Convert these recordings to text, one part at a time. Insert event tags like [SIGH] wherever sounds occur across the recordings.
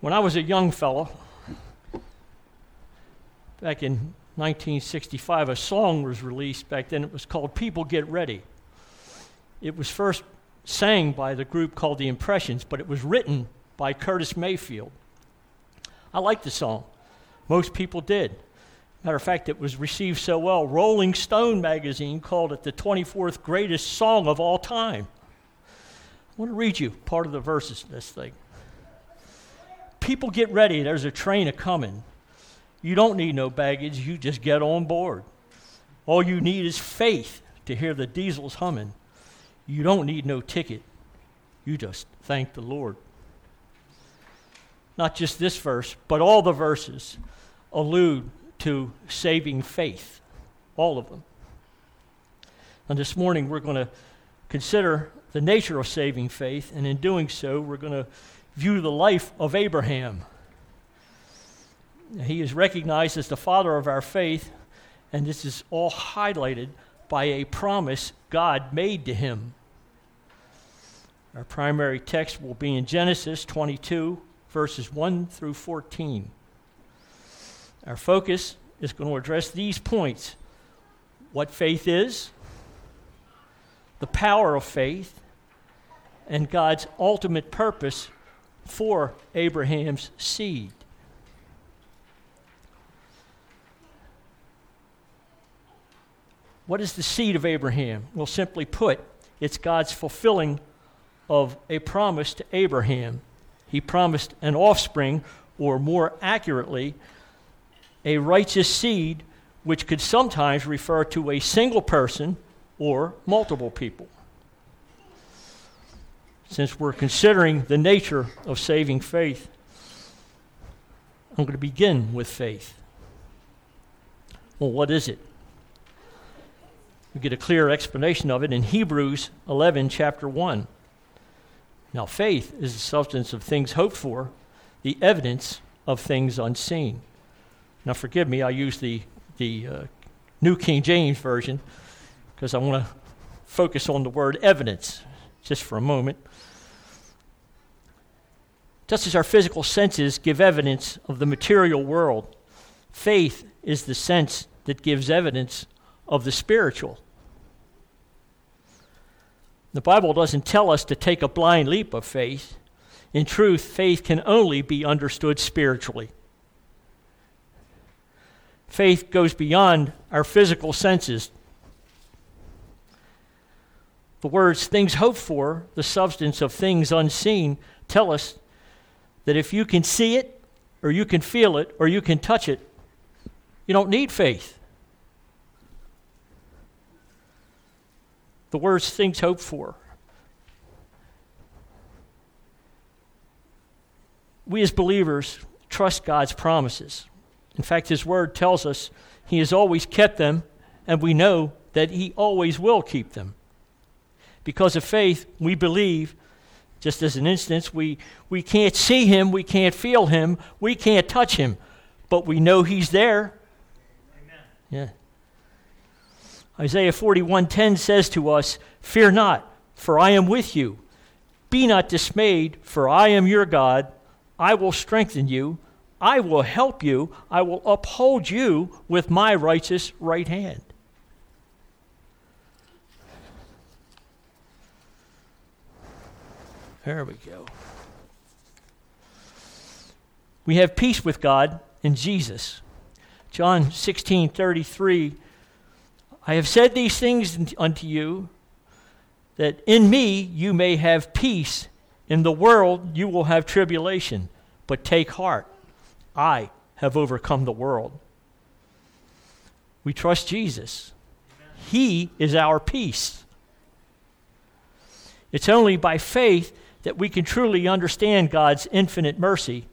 When I was a young fellow, back in 1965, a song was released back then. It was called People Get Ready. It was first sang by the group called The Impressions, but it was written by Curtis Mayfield. I liked the song. Most people did. Matter of fact, it was received so well, Rolling Stone magazine called it the 24th greatest song of all time. I want to read you part of the verses of this thing. People get ready, there's a train a coming. You don't need no baggage, you just get on board. All you need is faith to hear the diesels humming. You don't need no ticket, you just thank the Lord. Not just this verse, but all the verses allude to saving faith, all of them. And this morning we're going to consider the nature of saving faith, and in doing so, we're going to view the life of Abraham. He is recognized as the father of our faith, and this is all highlighted by a promise God made to him. Our primary text will be in Genesis 22, verses 1 through 14. Our focus is going to address these points what faith is, the power of faith, and God's ultimate purpose for Abraham's seed. What is the seed of Abraham? Well, simply put, it's God's fulfilling of a promise to Abraham. He promised an offspring, or more accurately, a righteous seed, which could sometimes refer to a single person or multiple people. Since we're considering the nature of saving faith, I'm going to begin with faith. Well, what is it? We get a clear explanation of it in Hebrews 11, chapter 1. Now, faith is the substance of things hoped for, the evidence of things unseen. Now, forgive me, I use the, the uh, New King James Version because I want to focus on the word evidence just for a moment. Just as our physical senses give evidence of the material world, faith is the sense that gives evidence of the spiritual. The Bible doesn't tell us to take a blind leap of faith. In truth, faith can only be understood spiritually. Faith goes beyond our physical senses. The words things hoped for, the substance of things unseen, tell us that if you can see it, or you can feel it, or you can touch it, you don't need faith. The worst things hoped for. We as believers trust God's promises. In fact, His Word tells us He has always kept them, and we know that He always will keep them. Because of faith, we believe, just as an instance, we, we can't see Him, we can't feel Him, we can't touch Him, but we know He's there. Amen. Yeah. Isaiah 41:10 says to us, "Fear not, for I am with you. Be not dismayed, for I am your God. I will strengthen you. I will help you. I will uphold you with my righteous right hand." There we go. We have peace with God in Jesus. John 16 33 I have said these things unto you, that in me you may have peace. In the world you will have tribulation, but take heart. I have overcome the world. We trust Jesus. He is our peace. It's only by faith that we can truly understand God's infinite mercy.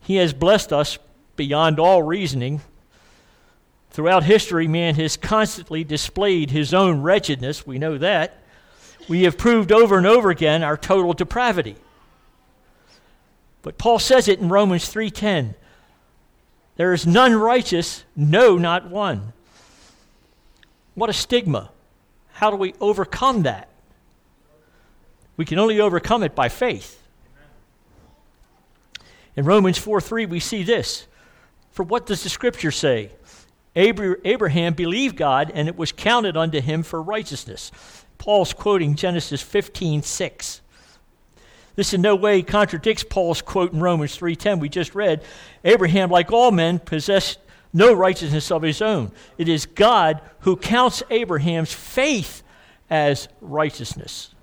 He has blessed us beyond all reasoning Throughout history, man has constantly displayed his own wretchedness. We know that. We have proved over and over again our total depravity. But Paul says it in Romans 3:10. There is none righteous, no not one. What a stigma. How do we overcome that? We can only overcome it by faith. In Romans 4 3, we see this. For what does the scripture say? Abraham believed God, and it was counted unto him for righteousness. Paul's quoting Genesis 15 6. This in no way contradicts Paul's quote in Romans 3:10 we just read. Abraham, like all men, possessed no righteousness of his own. It is God who counts Abraham's faith as righteousness.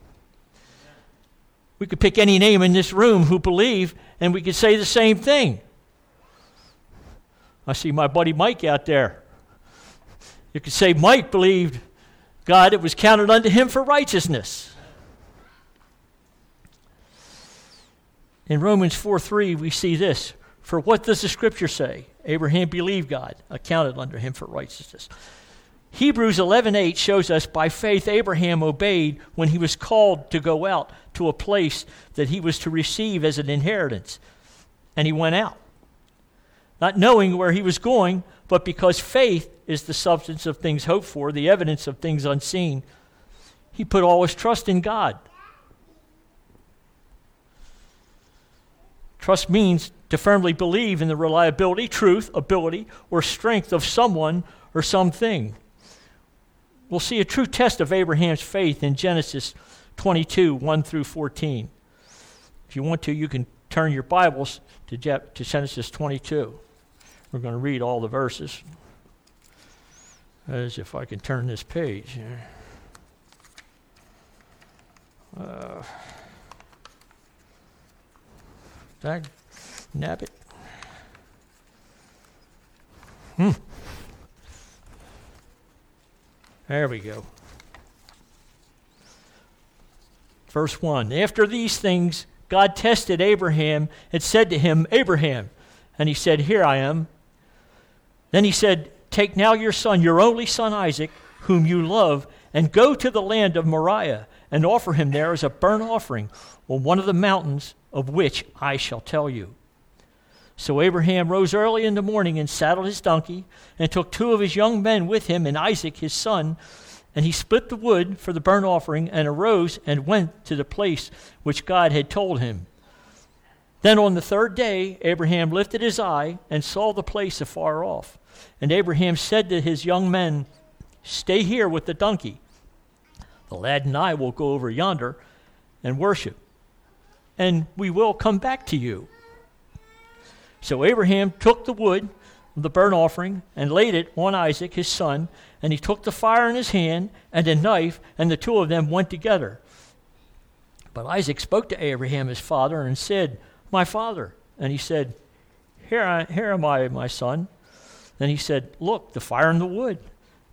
We could pick any name in this room who believe, and we could say the same thing. I see my buddy Mike out there. You could say Mike believed God, it was counted unto him for righteousness. In Romans 4 3, we see this. For what does the scripture say? Abraham believed God, accounted unto him for righteousness. Hebrews 11:8 shows us by faith Abraham obeyed when he was called to go out to a place that he was to receive as an inheritance. And he went out. Not knowing where he was going, but because faith is the substance of things hoped for, the evidence of things unseen, he put all his trust in God. Trust means to firmly believe in the reliability, truth, ability, or strength of someone or something. We'll see a true test of Abraham's faith in Genesis 22 1 through 14. If you want to, you can turn your Bibles to, to Genesis 22. We're going to read all the verses. As if I can turn this page. Uh, that nab it. Hmm. There we go. Verse 1 After these things, God tested Abraham and said to him, Abraham. And he said, Here I am. Then he said, Take now your son, your only son Isaac, whom you love, and go to the land of Moriah, and offer him there as a burnt offering on one of the mountains of which I shall tell you. So Abraham rose early in the morning and saddled his donkey, and took two of his young men with him, and Isaac his son, and he split the wood for the burnt offering, and arose and went to the place which God had told him. Then on the third day, Abraham lifted his eye and saw the place afar off. And Abraham said to his young men, Stay here with the donkey. The lad and I will go over yonder and worship, and we will come back to you. So Abraham took the wood of the burnt offering and laid it on Isaac his son, and he took the fire in his hand and a knife, and the two of them went together. But Isaac spoke to Abraham his father and said, My father. And he said, Here, I, here am I, my son. Then he said, Look, the fire and the wood,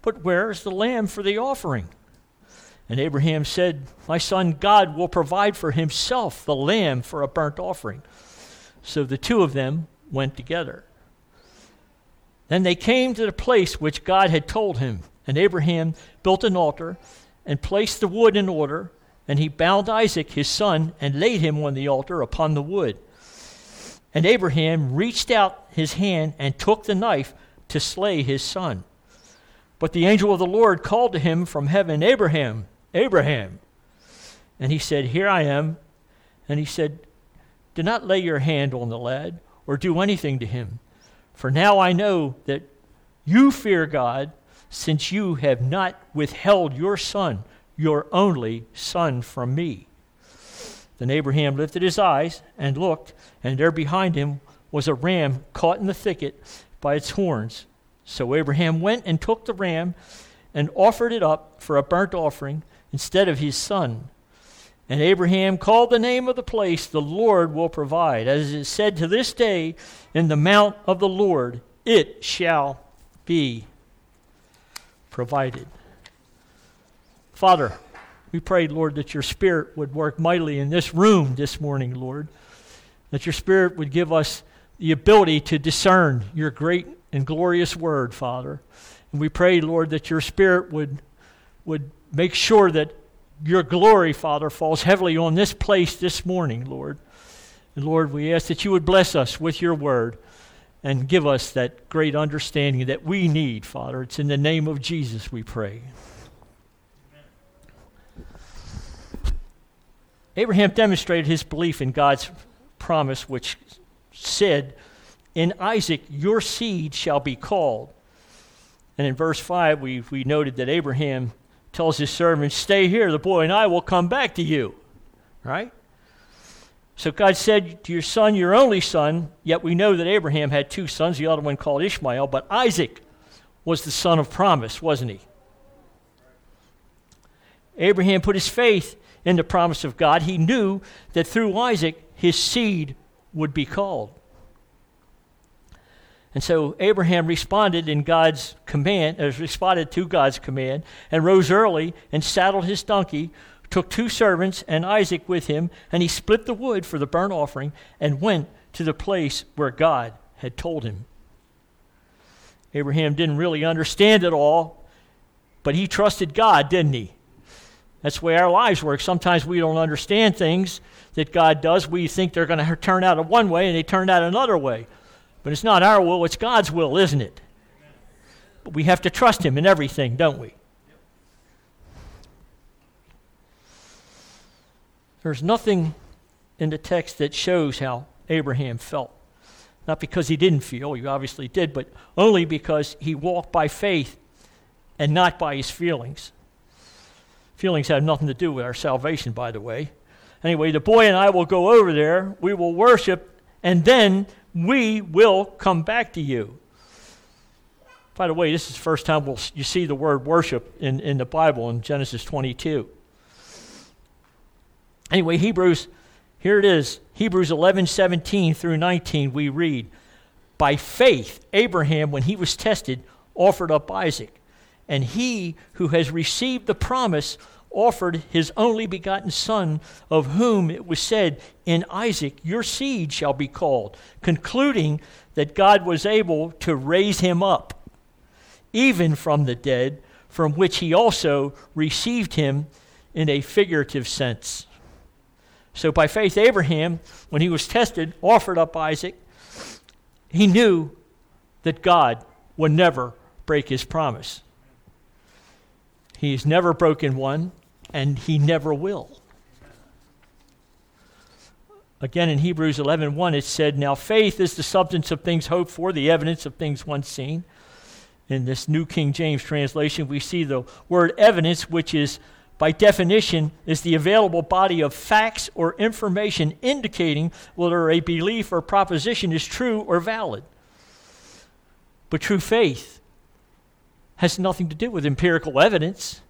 but where is the lamb for the offering? And Abraham said, My son, God will provide for himself the lamb for a burnt offering. So the two of them went together. Then they came to the place which God had told him, and Abraham built an altar and placed the wood in order, and he bound Isaac his son and laid him on the altar upon the wood. And Abraham reached out his hand and took the knife to slay his son. But the angel of the Lord called to him from heaven, Abraham, Abraham. And he said, Here I am. And he said, Do not lay your hand on the lad or do anything to him. For now I know that you fear God, since you have not withheld your son, your only son, from me. Then Abraham lifted his eyes and looked, and there behind him was a ram caught in the thicket by its horns. So Abraham went and took the ram and offered it up for a burnt offering instead of his son. And Abraham called the name of the place, The Lord will provide. As is said to this day, in the mount of the Lord, it shall be provided. Father, we pray, Lord, that your Spirit would work mightily in this room this morning, Lord. That your Spirit would give us the ability to discern your great and glorious word, Father. And we pray, Lord, that your Spirit would, would make sure that your glory, Father, falls heavily on this place this morning, Lord. And Lord, we ask that you would bless us with your word and give us that great understanding that we need, Father. It's in the name of Jesus we pray. Abraham demonstrated his belief in God's promise, which said, In Isaac your seed shall be called. And in verse 5, we, we noted that Abraham tells his servants, Stay here, the boy and I will come back to you. Right? So God said to your son, your only son, yet we know that Abraham had two sons, the other one called Ishmael, but Isaac was the son of promise, wasn't he? Abraham put his faith in the promise of God. He knew that through Isaac, his seed would be called. And so Abraham responded in God's command, uh, responded to God's command, and rose early and saddled his donkey, took two servants and Isaac with him, and he split the wood for the burnt offering and went to the place where God had told him. Abraham didn't really understand it all, but he trusted God, didn't he? That's the way our lives work. Sometimes we don't understand things that God does. We think they're going to turn out one way, and they turn out another way. But it's not our will, it's God's will, isn't it? But we have to trust Him in everything, don't we? There's nothing in the text that shows how Abraham felt. Not because he didn't feel, he obviously did, but only because he walked by faith and not by his feelings. Feelings have nothing to do with our salvation, by the way. Anyway, the boy and I will go over there, we will worship, and then we will come back to you. By the way, this is the first time we'll, you see the word worship in, in the Bible in Genesis 22. Anyway, Hebrews, here it is. Hebrews 11, 17 through 19, we read, By faith, Abraham, when he was tested, offered up Isaac. And he who has received the promise offered his only begotten Son, of whom it was said, In Isaac your seed shall be called, concluding that God was able to raise him up, even from the dead, from which he also received him in a figurative sense. So, by faith, Abraham, when he was tested, offered up Isaac. He knew that God would never break his promise. He's never broken one and he never will. Again, in Hebrews 11 1, it said, Now faith is the substance of things hoped for, the evidence of things once seen. In this New King James translation, we see the word evidence, which is, by definition, is the available body of facts or information indicating whether a belief or proposition is true or valid. But true faith has nothing to do with empirical evidence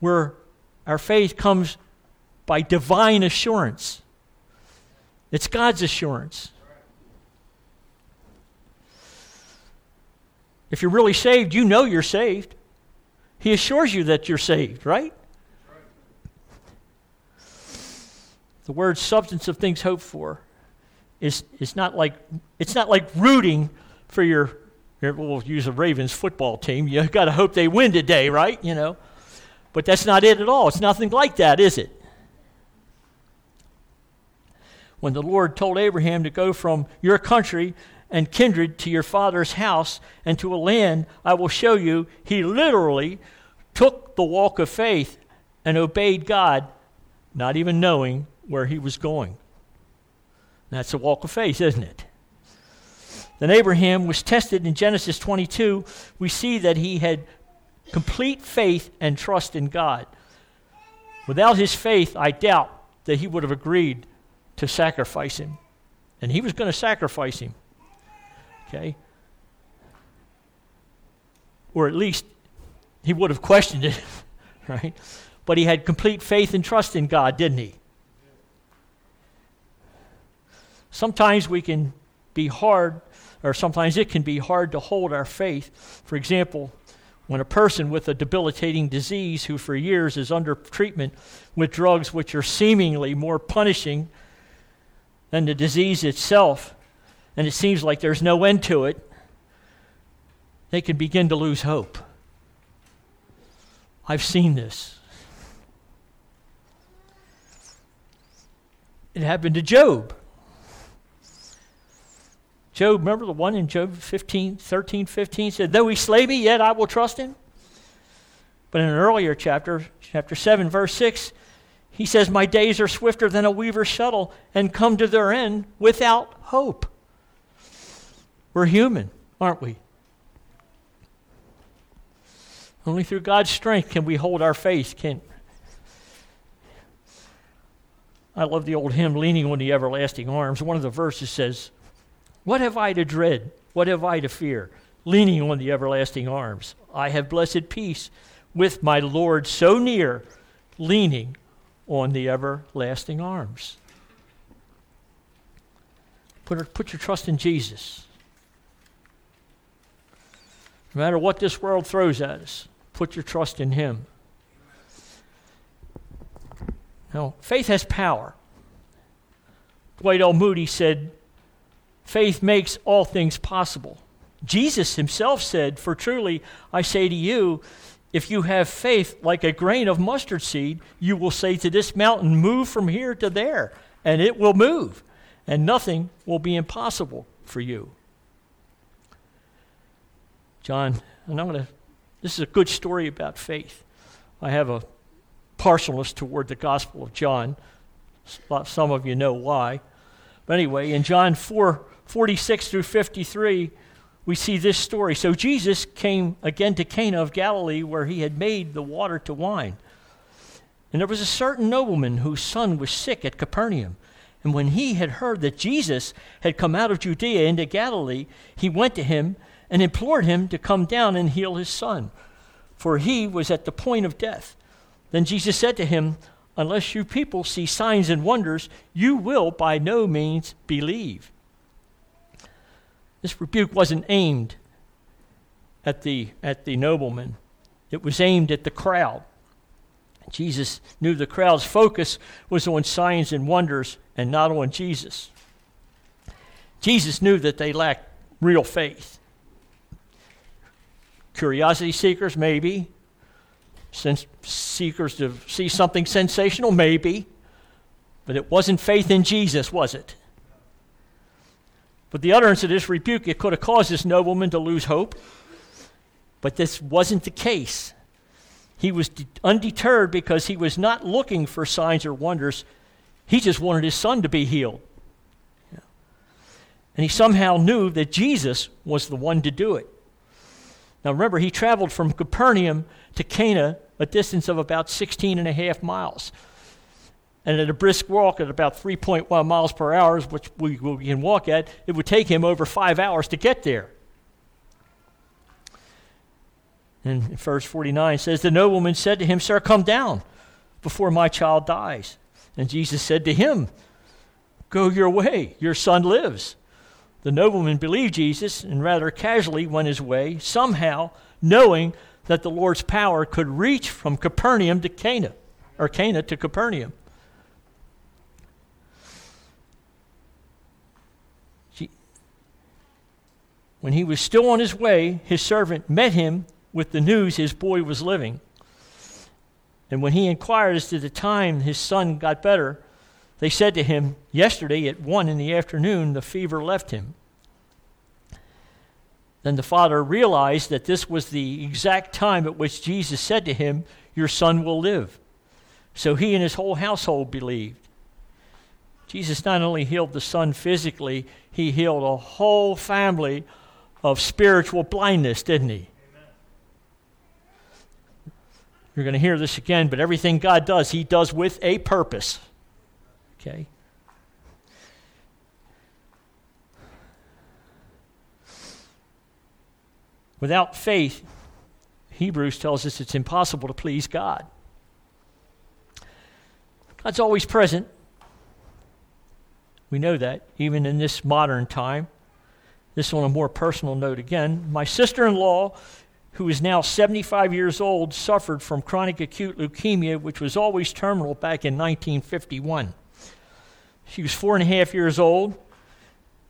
where our faith comes by divine assurance. It's God's assurance. If you're really saved, you know you're saved. He assures you that you're saved, right? The word substance of things hoped for is, is not like it's not like rooting for your we'll use a Ravens football team. You've got to hope they win today, right? You know. But that's not it at all. It's nothing like that, is it? When the Lord told Abraham to go from your country and kindred to your father's house and to a land I will show you, he literally took the walk of faith and obeyed God, not even knowing where he was going. That's a walk of faith, isn't it? Then Abraham was tested in Genesis 22. We see that he had complete faith and trust in God. Without his faith, I doubt that he would have agreed to sacrifice him. And he was going to sacrifice him. Okay? Or at least he would have questioned it, [LAUGHS] right? But he had complete faith and trust in God, didn't he? Sometimes we can be hard, or sometimes it can be hard to hold our faith. For example, when a person with a debilitating disease who for years is under treatment with drugs which are seemingly more punishing than the disease itself, and it seems like there's no end to it, they can begin to lose hope. I've seen this. It happened to Job. Job, remember the one in Job 15, 13, 15 said, Though he slay me, yet I will trust him? But in an earlier chapter, chapter 7, verse 6, He says, My days are swifter than a weaver's shuttle and come to their end without hope. We're human, aren't we? Only through God's strength can we hold our faith. Can I love the old hymn, Leaning on the Everlasting Arms. One of the verses says, What have I to dread? What have I to fear? Leaning on the everlasting arms. I have blessed peace with my Lord so near, leaning on the everlasting arms. Put, put your trust in Jesus. No matter what this world throws at us, put your trust in Him. Now, faith has power. Dwight L. Moody said, Faith makes all things possible. Jesus himself said, For truly I say to you, if you have faith like a grain of mustard seed, you will say to this mountain, Move from here to there, and it will move, and nothing will be impossible for you. John, and I'm going to, this is a good story about faith. I have a partialness toward the Gospel of John. Some of you know why. But anyway, in John 4 46 through 53, we see this story. So Jesus came again to Cana of Galilee, where he had made the water to wine. And there was a certain nobleman whose son was sick at Capernaum. And when he had heard that Jesus had come out of Judea into Galilee, he went to him and implored him to come down and heal his son, for he was at the point of death. Then Jesus said to him, Unless you people see signs and wonders, you will by no means believe. This rebuke wasn't aimed at the, at the nobleman, it was aimed at the crowd. Jesus knew the crowd's focus was on signs and wonders and not on Jesus. Jesus knew that they lacked real faith. Curiosity seekers, maybe. Seekers to see something sensational, maybe. But it wasn't faith in Jesus, was it? But the utterance of this rebuke, it could have caused this nobleman to lose hope. But this wasn't the case. He was de- undeterred because he was not looking for signs or wonders. He just wanted his son to be healed. And he somehow knew that Jesus was the one to do it. Now remember, he traveled from Capernaum to Cana, a distance of about 16 and a half miles and at a brisk walk at about 3.1 miles per hour, which we, we can walk at, it would take him over five hours to get there. And verse 49 says, The nobleman said to him, Sir, come down before my child dies. And Jesus said to him, Go your way, your son lives. The nobleman believed Jesus and rather casually went his way, somehow knowing that the Lord's power could reach from Capernaum to Cana, or Cana to Capernaum. When he was still on his way, his servant met him with the news his boy was living. And when he inquired as to the time his son got better, they said to him, Yesterday at one in the afternoon, the fever left him. Then the father realized that this was the exact time at which Jesus said to him, Your son will live. So he and his whole household believed. Jesus not only healed the son physically, he healed a whole family of spiritual blindness, didn't he? You're going to hear this again, but everything God does, he does with a purpose. Okay? Without faith, Hebrews tells us it's impossible to please God. God's always present. We know that, even in this modern time. This on a more personal note again. My sister in law, who is now 75 years old, suffered from chronic acute leukemia, which was always terminal back in 1951. She was four and a half years old,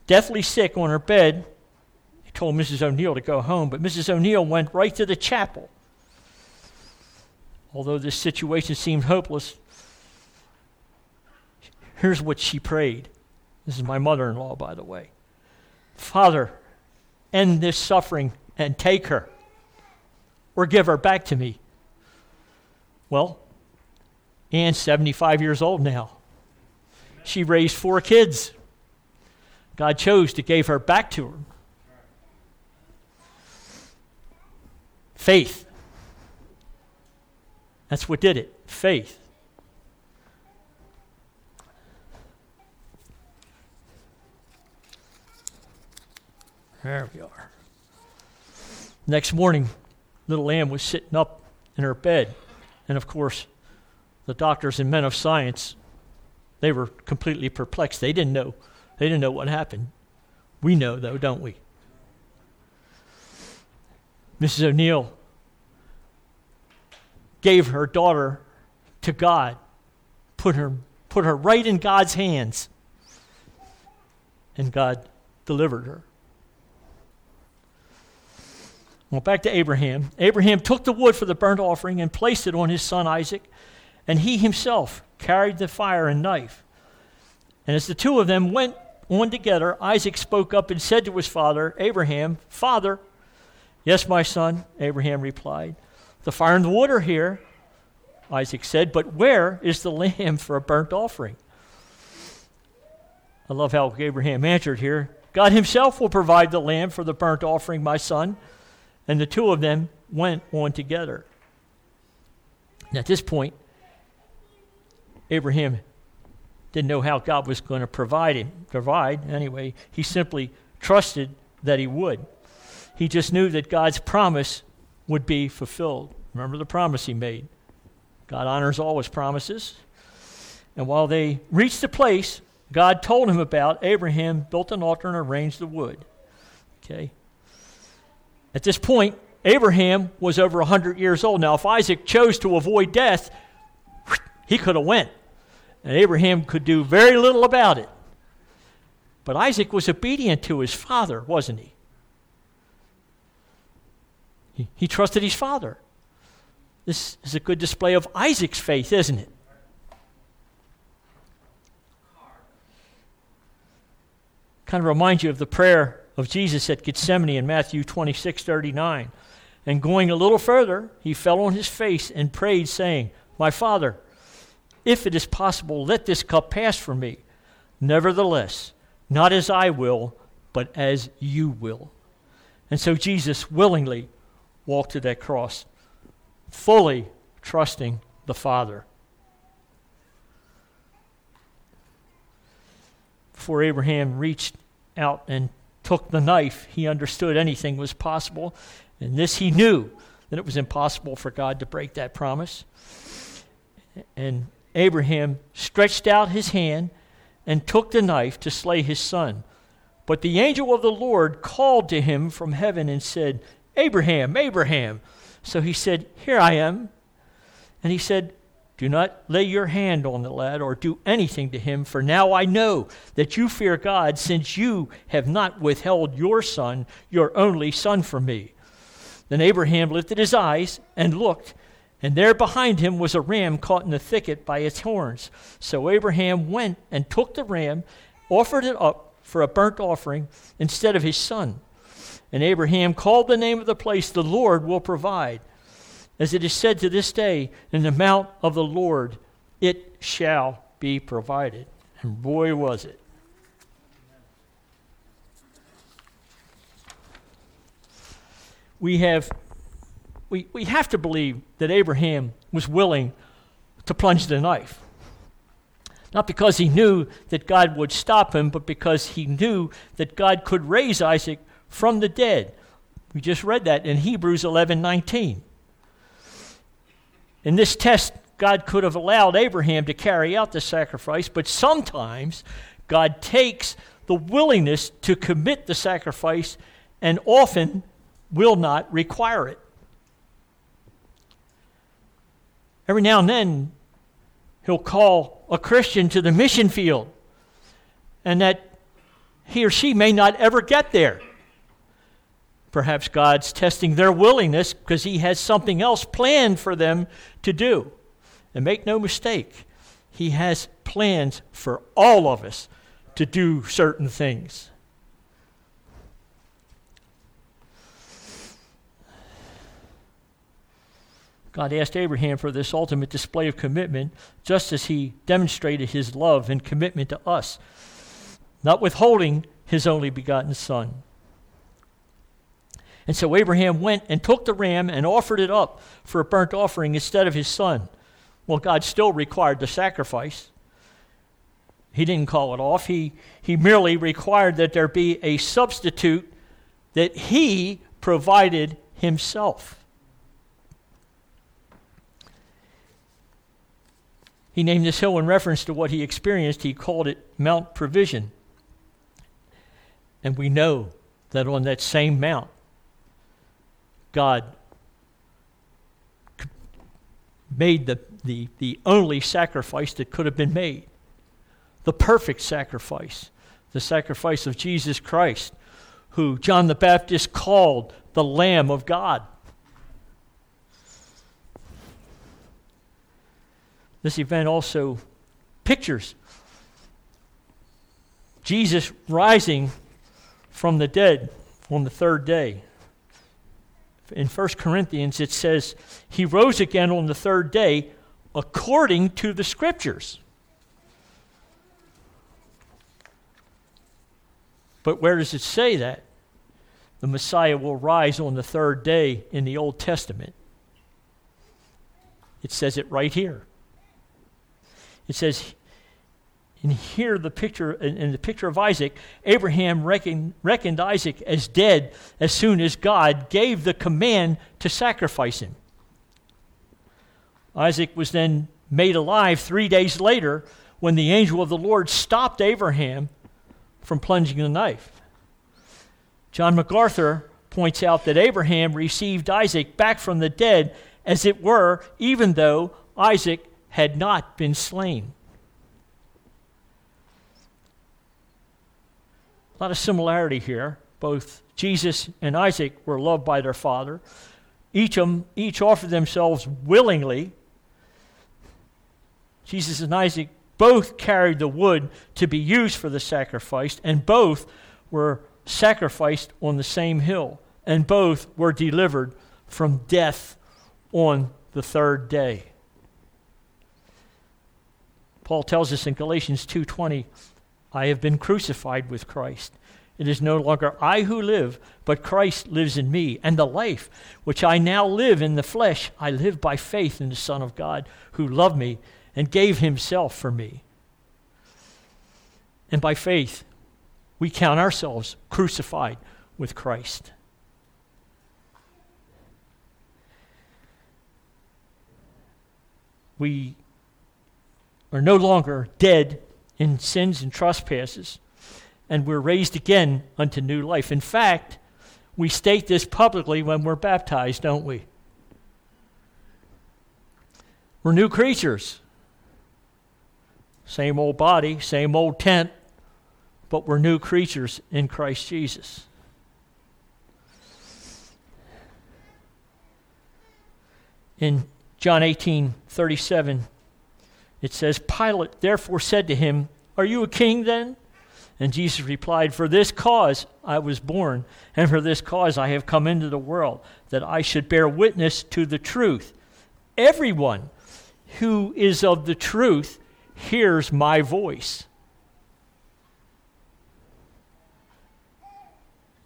deathly sick on her bed. He told Mrs. O'Neill to go home, but Mrs. O'Neill went right to the chapel. Although this situation seemed hopeless, here's what she prayed. This is my mother in law, by the way. Father, end this suffering and take her or give her back to me. Well, Ann's 75 years old now. She raised four kids. God chose to give her back to her. Faith. That's what did it. Faith. There we are. Next morning, little Ann was sitting up in her bed. And of course, the doctors and men of science, they were completely perplexed. They didn't know. They didn't know what happened. We know, though, don't we? Mrs. O'Neill gave her daughter to God, put her, put her right in God's hands, and God delivered her. Well, back to Abraham. Abraham took the wood for the burnt offering and placed it on his son Isaac, and he himself carried the fire and knife. And as the two of them went on together, Isaac spoke up and said to his father, Abraham, Father, Yes, my son, Abraham replied. The fire and the wood are here, Isaac said, but where is the lamb for a burnt offering? I love how Abraham answered here. God himself will provide the lamb for the burnt offering, my son. And the two of them went on together. And at this point, Abraham didn't know how God was going to provide him, provide anyway. He simply trusted that he would. He just knew that God's promise would be fulfilled. Remember the promise he made. God honors all his promises. And while they reached the place God told him about, Abraham built an altar and arranged the wood. Okay? At this point, Abraham was over 100 years old. Now, if Isaac chose to avoid death, he could have went. And Abraham could do very little about it. But Isaac was obedient to his father, wasn't he? He, he trusted his father. This is a good display of Isaac's faith, isn't it? Kind of reminds you of the prayer of Jesus at Gethsemane in Matthew 26 39. And going a little further, he fell on his face and prayed, saying, My Father, if it is possible, let this cup pass from me. Nevertheless, not as I will, but as you will. And so Jesus willingly walked to that cross, fully trusting the Father. Before Abraham reached out and took the knife, he understood anything was possible. And this he knew that it was impossible for God to break that promise. And Abraham stretched out his hand and took the knife to slay his son. But the angel of the Lord called to him from heaven and said, Abraham, Abraham. So he said, Here I am. And he said, Do not lay your hand on the lad or do anything to him, for now I know that you fear God, since you have not withheld your son, your only son, from me. Then Abraham lifted his eyes and looked, and there behind him was a ram caught in the thicket by its horns. So Abraham went and took the ram, offered it up for a burnt offering instead of his son. And Abraham called the name of the place, The Lord will provide. As it is said to this day, In the mount of the Lord it shall be provided. And boy, was it. We have we, we have to believe that Abraham was willing to plunge the knife. Not because he knew that God would stop him, but because he knew that God could raise Isaac from the dead. We just read that in Hebrews 11 19. In this test, God could have allowed Abraham to carry out the sacrifice, but sometimes God takes the willingness to commit the sacrifice and often will not require it. Every now and then, he'll call a Christian to the mission field, and that he or she may not ever get there. Perhaps God's testing their willingness because He has something else planned for them to do. And make no mistake, He has plans for all of us to do certain things. God asked Abraham for this ultimate display of commitment, just as he demonstrated his love and commitment to us, not withholding his only begotten Son. And so Abraham went and took the ram and offered it up for a burnt offering instead of his son. Well, God still required the sacrifice. He didn't call it off. He, he merely required that there be a substitute that he provided himself. He named this hill in reference to what he experienced. He called it Mount Provision. And we know that on that same mount, God made the, the, the only sacrifice that could have been made, the perfect sacrifice, the sacrifice of Jesus Christ, who John the Baptist called the Lamb of God. This event also pictures Jesus rising from the dead on the third day. In 1 Corinthians, it says, He rose again on the third day according to the Scriptures. But where does it say that? The Messiah will rise on the third day in the Old Testament. It says it right here. It says, and here the picture in, in the picture of Isaac, Abraham reckoned, reckoned Isaac as dead as soon as God gave the command to sacrifice him. Isaac was then made alive three days later when the angel of the Lord stopped Abraham from plunging the knife. John MacArthur points out that Abraham received Isaac back from the dead, as it were, even though Isaac had not been slain. Lot of similarity here. Both Jesus and Isaac were loved by their father. Each, them, each offered themselves willingly. Jesus and Isaac both carried the wood to be used for the sacrifice, and both were sacrificed on the same hill, and both were delivered from death on the third day. Paul tells us in Galatians 2:20, I have been crucified with Christ. It is no longer I who live, but Christ lives in me, and the life which I now live in the flesh, I live by faith in the Son of God, who loved me and gave himself for me. And by faith, we count ourselves crucified with Christ. We are no longer dead in sins and trespasses, and we're raised again unto new life. In fact, we state this publicly when we're baptized, don't we? We're new creatures. Same old body, same old tent, but we're new creatures in Christ Jesus. In John 18 37, it says, Pilate therefore said to him, Are you a king then? And Jesus replied, For this cause I was born, and for this cause I have come into the world, that I should bear witness to the truth. Everyone who is of the truth hears my voice.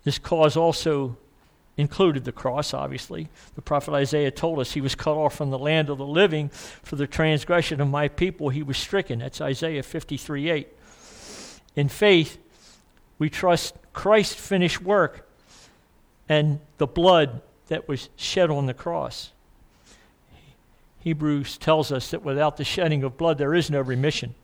This cause also included the cross, obviously. The prophet Isaiah told us he was cut off from the land of the living for the transgression of my people. He was stricken. That's Isaiah 53 8. In faith, we trust Christ's finished work and the blood that was shed on the cross. Hebrews tells us that without the shedding of blood, there is no remission.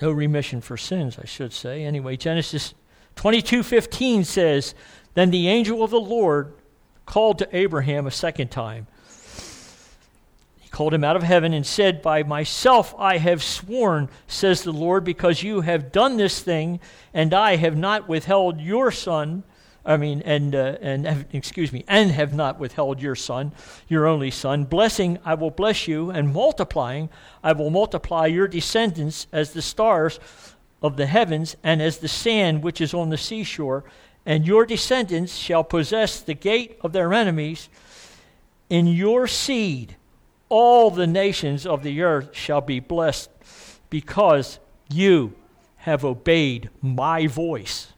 No remission for sins, I should say. Anyway, Genesis 22:15 says, "Then the angel of the Lord called to Abraham a second time. He called him out of heaven and said, "By myself I have sworn," says the Lord, "because you have done this thing, and I have not withheld your son I mean, and, uh, and have, excuse me, and have not withheld your son, your only son. Blessing, I will bless you, and multiplying, I will multiply your descendants as the stars of the heavens and as the sand which is on the seashore, and your descendants shall possess the gate of their enemies. In your seed, all the nations of the earth shall be blessed, because you have obeyed my voice.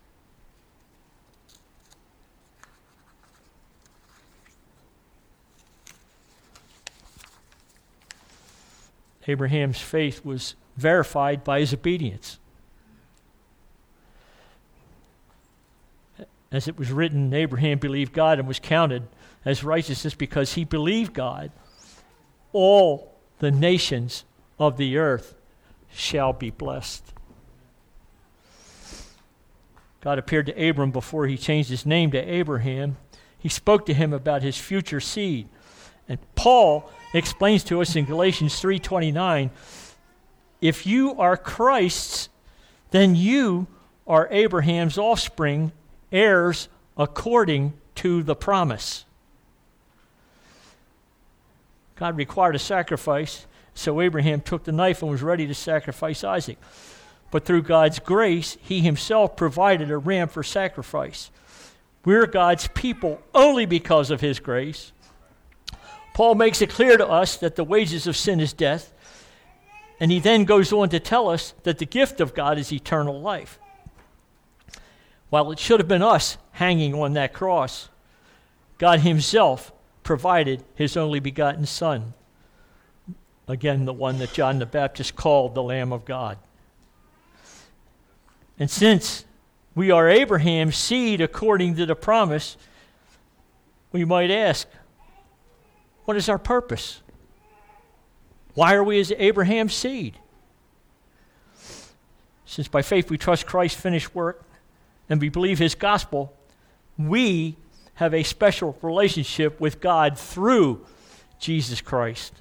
Abraham's faith was verified by his obedience. As it was written, Abraham believed God and was counted as righteousness because he believed God. All the nations of the earth shall be blessed. God appeared to Abram before he changed his name to Abraham. He spoke to him about his future seed. And Paul explains to us in Galatians 3:29, if you are Christ's, then you are Abraham's offspring, heirs according to the promise. God required a sacrifice, so Abraham took the knife and was ready to sacrifice Isaac. But through God's grace, he himself provided a ram for sacrifice. We're God's people only because of his grace. Paul makes it clear to us that the wages of sin is death, and he then goes on to tell us that the gift of God is eternal life. While it should have been us hanging on that cross, God Himself provided His only begotten Son. Again, the one that John the Baptist called the Lamb of God. And since we are Abraham's seed according to the promise, we might ask, what is our purpose? Why are we as Abraham's seed? Since by faith we trust Christ's finished work and we believe his gospel, we have a special relationship with God through Jesus Christ.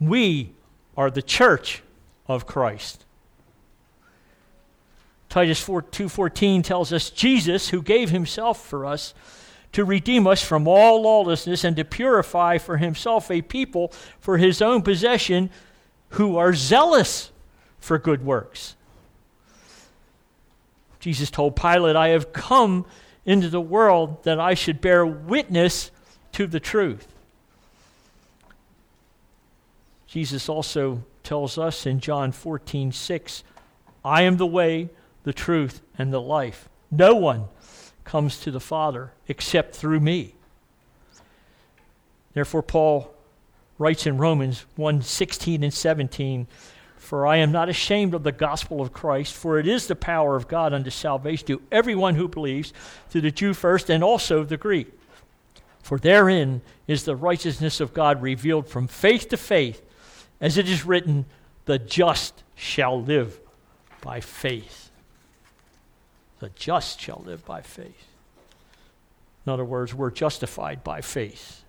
We are the church of Christ. Titus 4, 2:14 tells us Jesus who gave himself for us to redeem us from all lawlessness and to purify for himself a people for his own possession who are zealous for good works. Jesus told Pilate, I have come into the world that I should bear witness to the truth. Jesus also tells us in John 14, 6, I am the way, the truth, and the life. No one comes to the Father except through me. Therefore, Paul writes in Romans 1 16 and 17, For I am not ashamed of the gospel of Christ, for it is the power of God unto salvation to everyone who believes, to the Jew first, and also the Greek. For therein is the righteousness of God revealed from faith to faith, as it is written, The just shall live by faith. The just shall live by faith. In other words, we're justified by faith.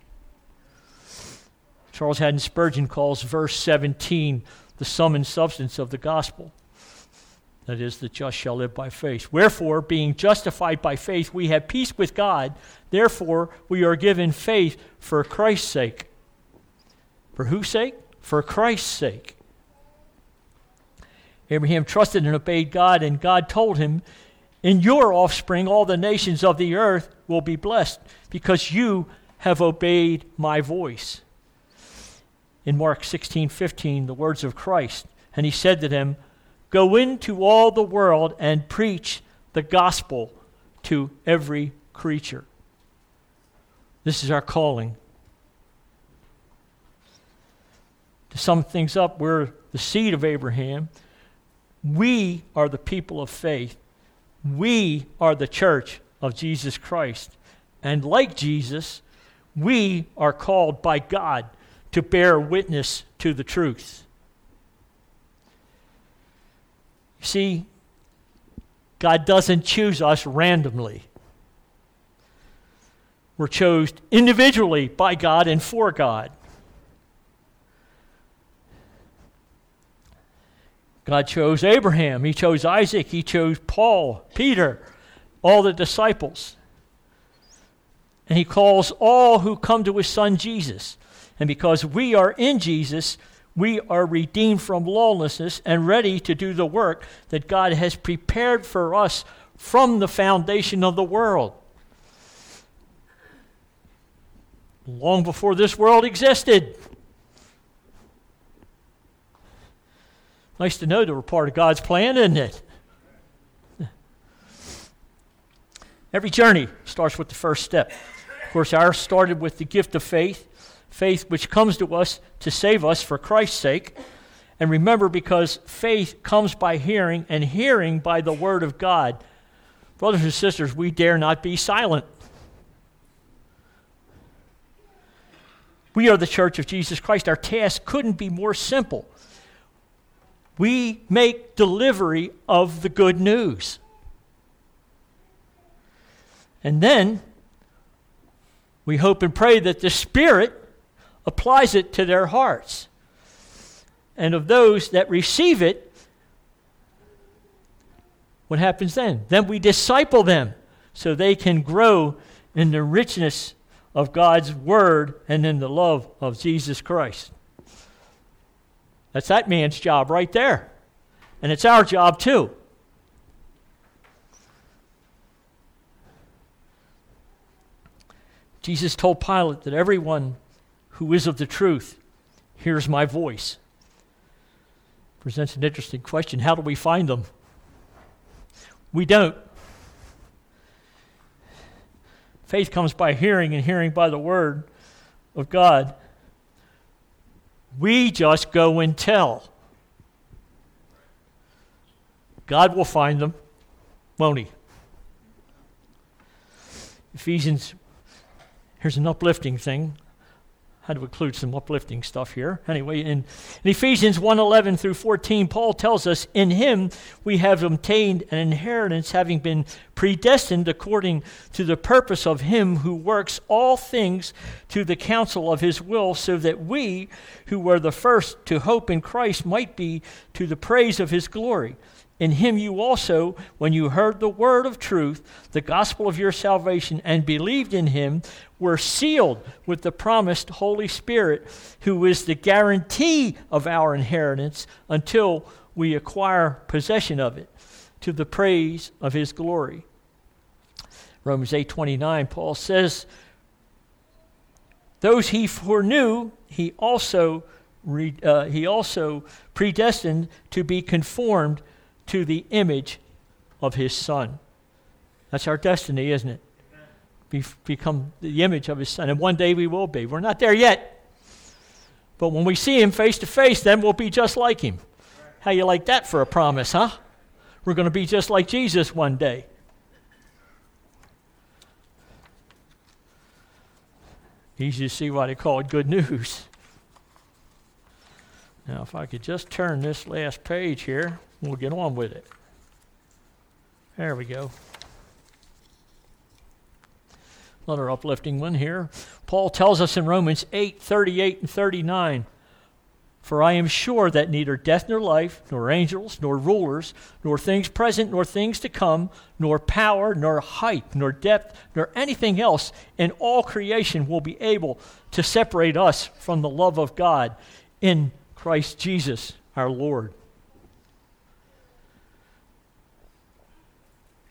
Charles Haddon Spurgeon calls verse 17 the sum and substance of the gospel. That is, the just shall live by faith. Wherefore, being justified by faith, we have peace with God. Therefore, we are given faith for Christ's sake. For whose sake? For Christ's sake. Abraham trusted and obeyed God, and God told him in your offspring, all the nations of the earth will be blessed because you have obeyed my voice. In Mark 16 15, the words of Christ, and he said to them, Go into all the world and preach the gospel to every creature. This is our calling. To sum things up, we're the seed of Abraham. We are the people of faith. We are the church of Jesus Christ. And like Jesus, we are called by God to bear witness to the truth. See, God doesn't choose us randomly. We're chosen individually by God and for God. God chose Abraham, He chose Isaac, He chose Paul, Peter, all the disciples. And He calls all who come to His Son Jesus. And because we are in Jesus, we are redeemed from lawlessness and ready to do the work that God has prepared for us from the foundation of the world. Long before this world existed. Nice to know that we're part of God's plan, isn't it? Every journey starts with the first step. Of course, ours started with the gift of faith, faith which comes to us to save us for Christ's sake. And remember, because faith comes by hearing, and hearing by the Word of God. Brothers and sisters, we dare not be silent. We are the church of Jesus Christ. Our task couldn't be more simple. We make delivery of the good news. And then we hope and pray that the Spirit applies it to their hearts and of those that receive it, what happens then? Then we disciple them so they can grow in the richness of God's Word and in the love of Jesus Christ. That's that man's job right there. And it's our job too. Jesus told Pilate that everyone who is of the truth hears my voice presents an interesting question. How do we find them? We don't. Faith comes by hearing, and hearing by the word of God. We just go and tell. God will find them, won't He? Ephesians, here's an uplifting thing had to include some uplifting stuff here. Anyway, in, in Ephesians 1:11 through 14, Paul tells us, "In him we have obtained an inheritance, having been predestined according to the purpose of him who works all things to the counsel of his will, so that we, who were the first to hope in Christ, might be to the praise of his glory." In him you also, when you heard the word of truth, the gospel of your salvation, and believed in him, were sealed with the promised Holy Spirit, who is the guarantee of our inheritance until we acquire possession of it, to the praise of his glory. Romans 8:29 Paul says those he foreknew he also re, uh, he also predestined to be conformed to the image of his son. That's our destiny, isn't it? Be- become the image of his son. And one day we will be. We're not there yet. But when we see him face to face, then we'll be just like him. How you like that for a promise, huh? We're going to be just like Jesus one day. Easy to see why they call it good news. Now, if I could just turn this last page here. We'll get on with it. There we go. Another uplifting one here. Paul tells us in Romans 8 38 and 39 For I am sure that neither death nor life, nor angels, nor rulers, nor things present, nor things to come, nor power, nor height, nor depth, nor anything else in all creation will be able to separate us from the love of God in Christ Jesus our Lord.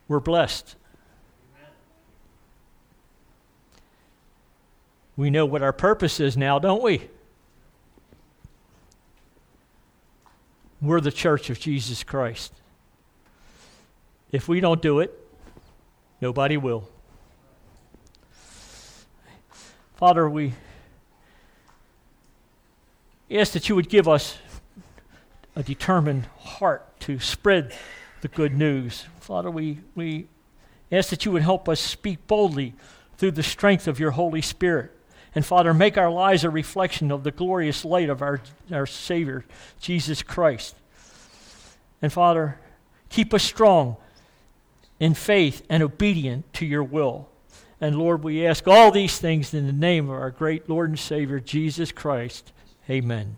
We're blessed. We know what our purpose is now, don't we? We're the church of Jesus Christ. If we don't do it, nobody will. Father, we ask that you would give us a determined heart to spread the good news. Father, we, we ask that you would help us speak boldly through the strength of your Holy Spirit. And Father, make our lives a reflection of the glorious light of our, our Savior, Jesus Christ. And Father, keep us strong in faith and obedient to your will. And Lord, we ask all these things in the name of our great Lord and Savior, Jesus Christ. Amen.